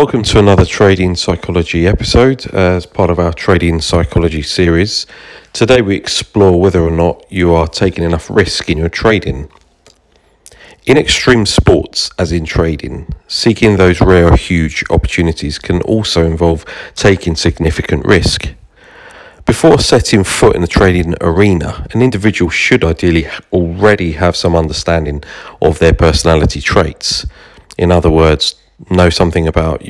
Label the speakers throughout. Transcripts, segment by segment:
Speaker 1: Welcome to another trading psychology episode uh, as part of our trading psychology series. Today we explore whether or not you are taking enough risk in your trading. In extreme sports, as in trading, seeking those rare, huge opportunities can also involve taking significant risk. Before setting foot in the trading arena, an individual should ideally already have some understanding of their personality traits. In other words, know something about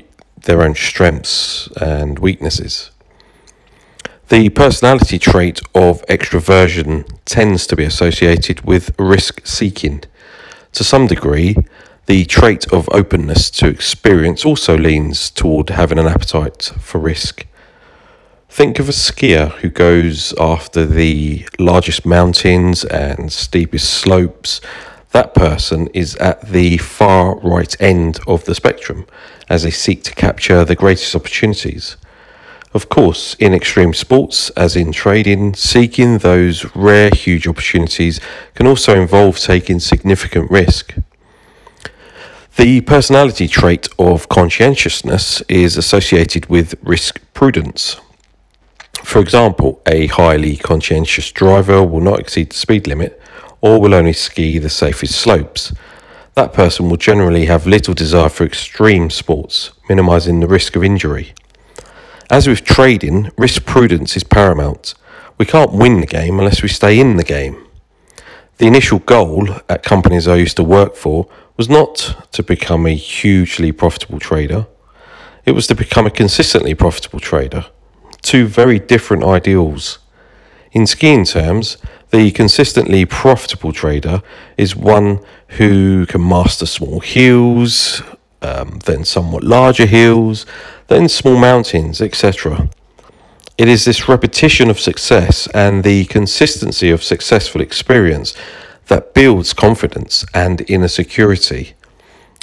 Speaker 1: their own strengths and weaknesses. The personality trait of extroversion tends to be associated with risk seeking. To some degree, the trait of openness to experience also leans toward having an appetite for risk. Think of a skier who goes after the largest mountains and steepest slopes that person is at the far right end of the spectrum as they seek to capture the greatest opportunities. Of course, in extreme sports, as in trading, seeking those rare, huge opportunities can also involve taking significant risk. The personality trait of conscientiousness is associated with risk prudence. For example, a highly conscientious driver will not exceed the speed limit or will only ski the safest slopes. That person will generally have little desire for extreme sports, minimizing the risk of injury. As with trading, risk prudence is paramount. We can't win the game unless we stay in the game. The initial goal at companies I used to work for was not to become a hugely profitable trader. It was to become a consistently profitable trader. Two very different ideals. In skiing terms, the consistently profitable trader is one who can master small hills, um, then somewhat larger hills, then small mountains, etc. It is this repetition of success and the consistency of successful experience that builds confidence and inner security.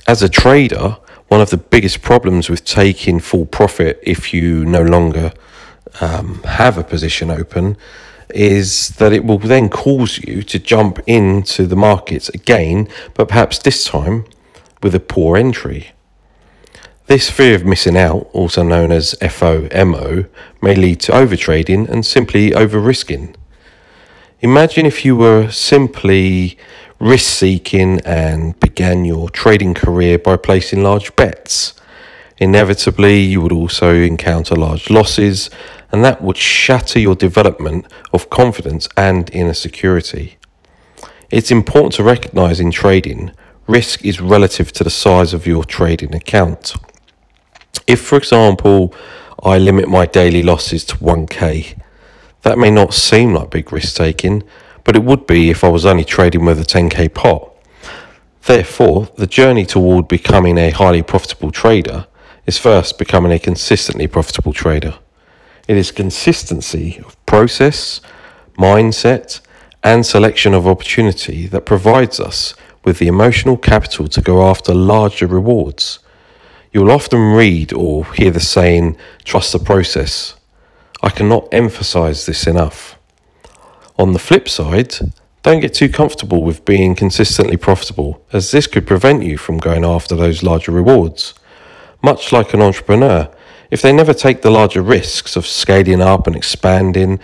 Speaker 1: As a trader, one of the biggest problems with taking full profit if you no longer um, have a position open is that it will then cause you to jump into the markets again, but perhaps this time with a poor entry. This fear of missing out, also known as FOMO, may lead to overtrading and simply over risking. Imagine if you were simply risk seeking and began your trading career by placing large bets. Inevitably, you would also encounter large losses and that would shatter your development of confidence and inner security. It's important to recognize in trading, risk is relative to the size of your trading account. If, for example, I limit my daily losses to 1k, that may not seem like big risk taking, but it would be if I was only trading with a 10k pot. Therefore, the journey toward becoming a highly profitable trader is first becoming a consistently profitable trader. It is consistency of process, mindset, and selection of opportunity that provides us with the emotional capital to go after larger rewards. You will often read or hear the saying, trust the process. I cannot emphasize this enough. On the flip side, don't get too comfortable with being consistently profitable, as this could prevent you from going after those larger rewards. Much like an entrepreneur, if they never take the larger risks of scaling up and expanding,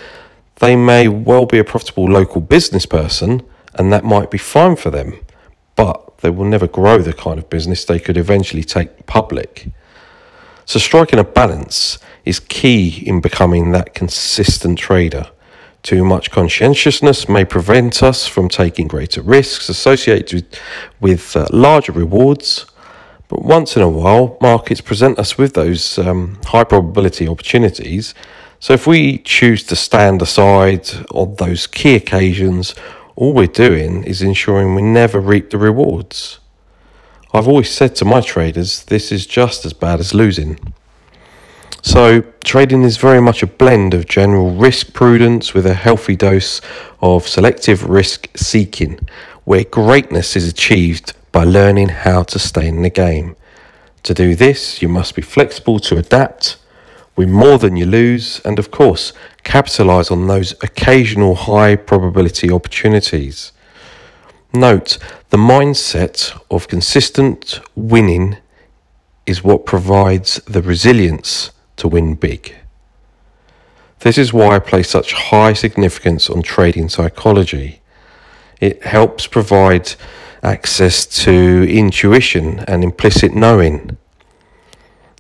Speaker 1: they may well be a profitable local business person, and that might be fine for them, but they will never grow the kind of business they could eventually take public. So, striking a balance is key in becoming that consistent trader. Too much conscientiousness may prevent us from taking greater risks associated with uh, larger rewards but once in a while, markets present us with those um, high probability opportunities. So if we choose to stand aside on those key occasions, all we're doing is ensuring we never reap the rewards. I've always said to my traders, this is just as bad as losing. So, trading is very much a blend of general risk prudence with a healthy dose of selective risk seeking, where greatness is achieved by learning how to stay in the game. To do this, you must be flexible to adapt, win more than you lose, and of course, capitalize on those occasional high probability opportunities. Note the mindset of consistent winning is what provides the resilience to win big. This is why I place such high significance on trading psychology. It helps provide access to intuition and implicit knowing.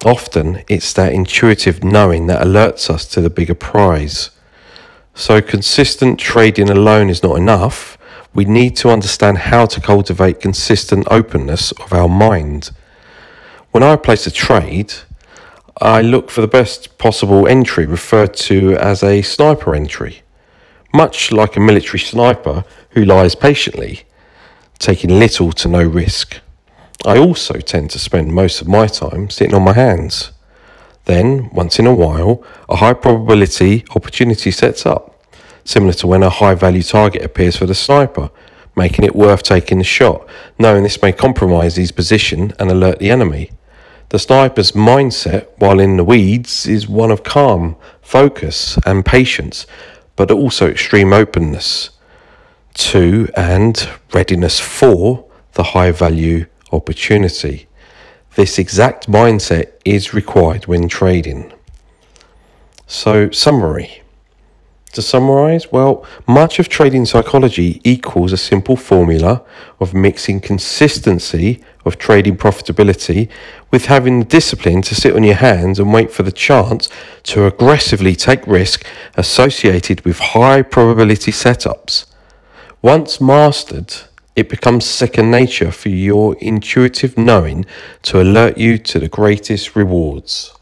Speaker 1: Often it's that intuitive knowing that alerts us to the bigger prize. So, consistent trading alone is not enough. We need to understand how to cultivate consistent openness of our mind. When I place a trade, I look for the best possible entry, referred to as a sniper entry. Much like a military sniper who lies patiently, taking little to no risk. I also tend to spend most of my time sitting on my hands. Then, once in a while, a high probability opportunity sets up, similar to when a high value target appears for the sniper, making it worth taking the shot, knowing this may compromise his position and alert the enemy. The sniper's mindset, while in the weeds, is one of calm, focus, and patience, but also extreme openness to and readiness for the high value opportunity. This exact mindset is required when trading. So, summary. To summarize, well, much of trading psychology equals a simple formula of mixing consistency of trading profitability with having the discipline to sit on your hands and wait for the chance to aggressively take risk associated with high probability setups. Once mastered, it becomes second nature for your intuitive knowing to alert you to the greatest rewards.